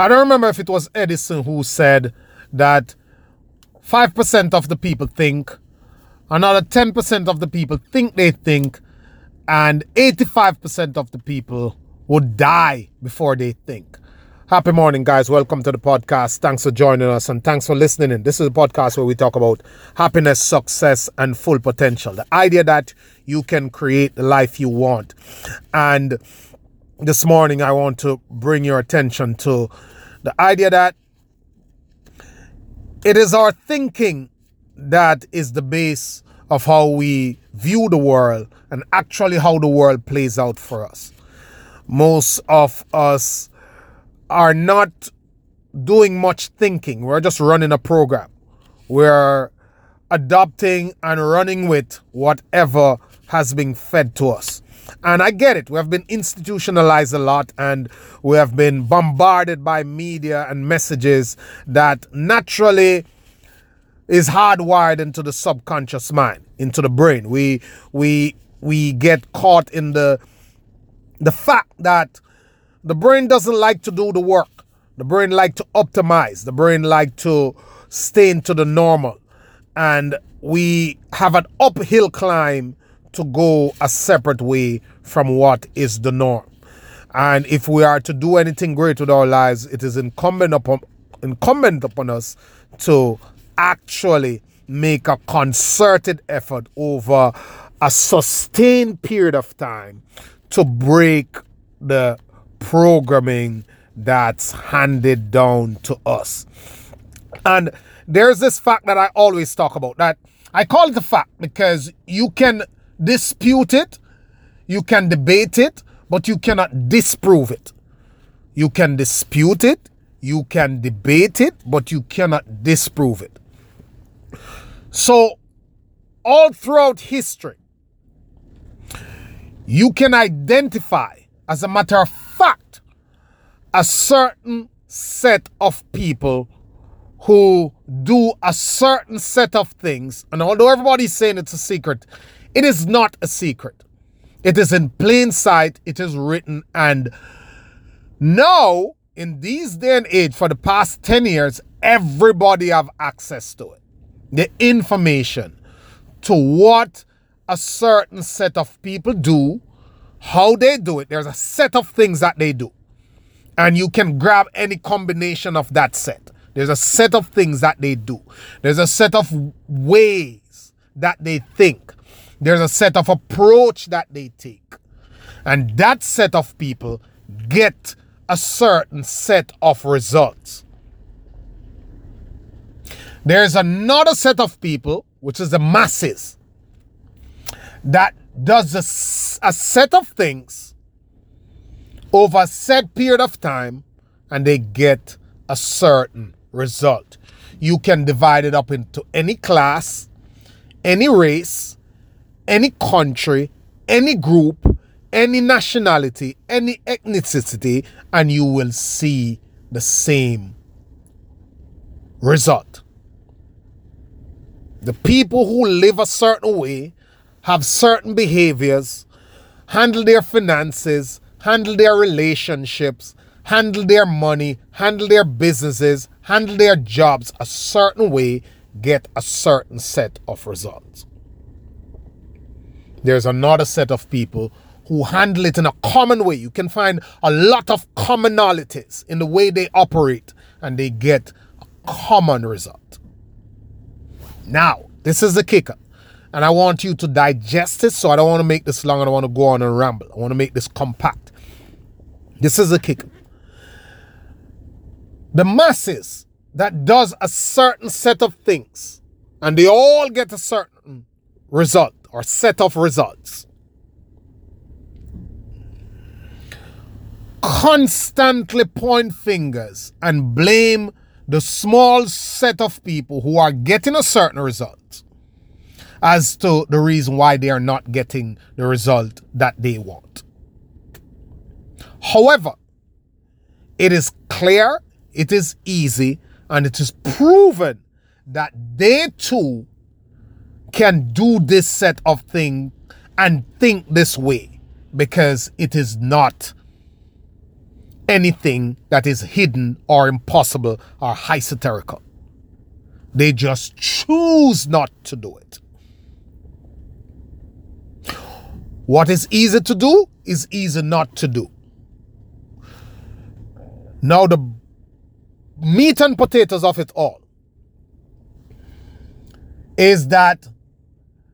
I don't remember if it was Edison who said that 5% of the people think, another 10% of the people think they think, and 85% of the people would die before they think. Happy morning, guys. Welcome to the podcast. Thanks for joining us and thanks for listening in. This is a podcast where we talk about happiness, success, and full potential. The idea that you can create the life you want. And this morning, I want to bring your attention to the idea that it is our thinking that is the base of how we view the world and actually how the world plays out for us. Most of us are not doing much thinking. We're just running a program. We're adopting and running with whatever has been fed to us. And I get it. We have been institutionalized a lot and we have been bombarded by media and messages that naturally is hardwired into the subconscious mind, into the brain. We we we get caught in the the fact that the brain doesn't like to do the work. The brain like to optimize. The brain like to stay into the normal. And we have an uphill climb to go a separate way from what is the norm. And if we are to do anything great with our lives, it is incumbent upon incumbent upon us to actually make a concerted effort over a sustained period of time to break the programming that's handed down to us. And there's this fact that I always talk about that I call it a fact because you can dispute it, you can debate it, but you cannot disprove it. You can dispute it, you can debate it, but you cannot disprove it. So, all throughout history, you can identify, as a matter of fact, a certain set of people who do a certain set of things. And although everybody's saying it's a secret, it is not a secret. It is in plain sight, it is written. And now, in these day and age, for the past 10 years, everybody have access to it. The information to what a certain set of people do how they do it, there's a set of things that they do. And you can grab any combination of that set. There's a set of things that they do. There's a set of ways that they think. There's a set of approach that they take. And that set of people get a certain set of results. There's another set of people, which is the masses, that does a, a set of things over a set period of time and they get a certain result. You can divide it up into any class, any race, any country, any group, any nationality, any ethnicity, and you will see the same result. The people who live a certain way have certain behaviors, handle their finances, handle their relationships, handle their money, handle their businesses, handle their jobs a certain way, get a certain set of results. There's another set of people who handle it in a common way. You can find a lot of commonalities in the way they operate and they get a common result. Now, this is the kicker and I want you to digest it. So I don't want to make this long. I don't want to go on and ramble. I want to make this compact. This is a kick. The masses that does a certain set of things, and they all get a certain result or set of results. Constantly point fingers and blame the small set of people who are getting a certain result as to the reason why they are not getting the result that they want. However, it is clear, it is easy, and it is proven that they too can do this set of thing and think this way because it is not anything that is hidden or impossible or esoterical. They just choose not to do it. What is easy to do is easy not to do. Now, the meat and potatoes of it all is that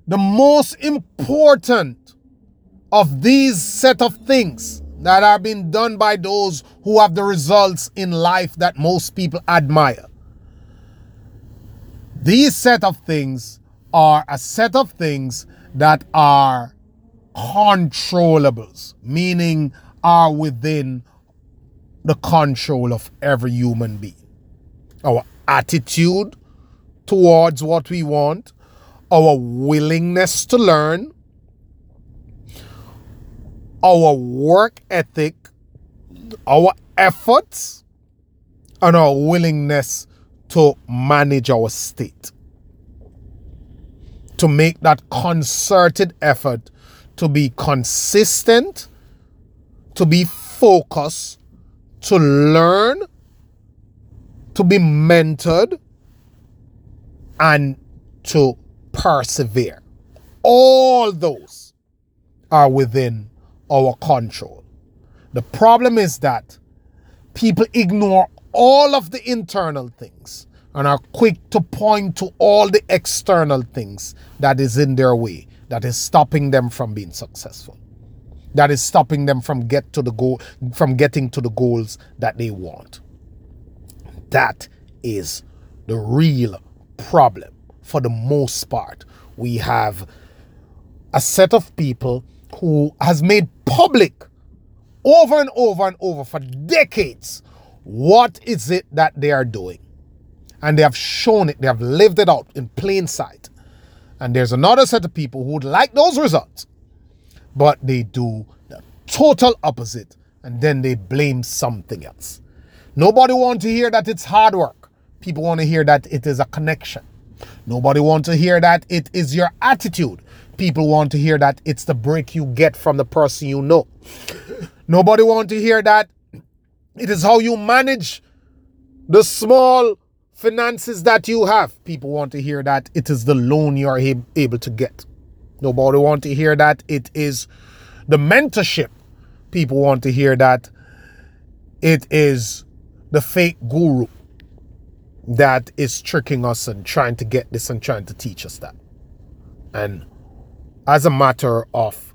the most important of these set of things that are being done by those who have the results in life that most people admire. These set of things are a set of things that are controllables, meaning are within the control of every human being. Our attitude towards what we want, our willingness to learn, our work ethic, our efforts, and our willingness to manage our state. To make that concerted effort to be consistent, to be focused, to learn, to be mentored, and to persevere. All those are within our control. The problem is that people ignore all of the internal things and are quick to point to all the external things that is in their way that is stopping them from being successful that is stopping them from get to the goal from getting to the goals that they want that is the real problem for the most part we have a set of people who has made public over and over and over for decades what is it that they are doing and they have shown it they have lived it out in plain sight and there's another set of people who would like those results, but they do the total opposite and then they blame something else. Nobody want to hear that it's hard work. People want to hear that it is a connection. Nobody want to hear that it is your attitude. People want to hear that it's the break you get from the person you know. Nobody want to hear that it is how you manage the small finances that you have. People want to hear that it is the loan you are able to get. Nobody want to hear that it is the mentorship. People want to hear that it is the fake guru that is tricking us and trying to get this and trying to teach us that. And as a matter of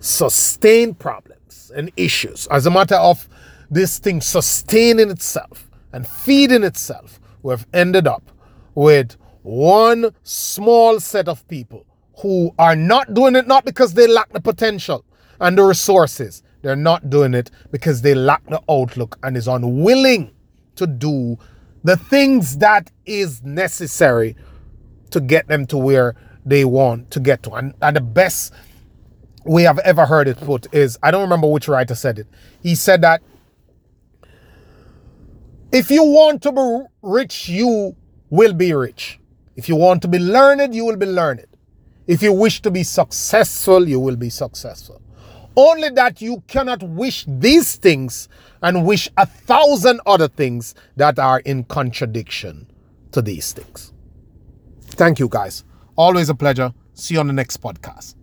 sustained problems and issues, as a matter of this thing sustaining itself, and feeding itself, we've ended up with one small set of people who are not doing it not because they lack the potential and the resources. They're not doing it because they lack the outlook and is unwilling to do the things that is necessary to get them to where they want to get to. And, and the best way I've ever heard it put is I don't remember which writer said it. He said that if you want to be rich, you will be rich. If you want to be learned, you will be learned. If you wish to be successful, you will be successful. Only that you cannot wish these things and wish a thousand other things that are in contradiction to these things. Thank you, guys. Always a pleasure. See you on the next podcast.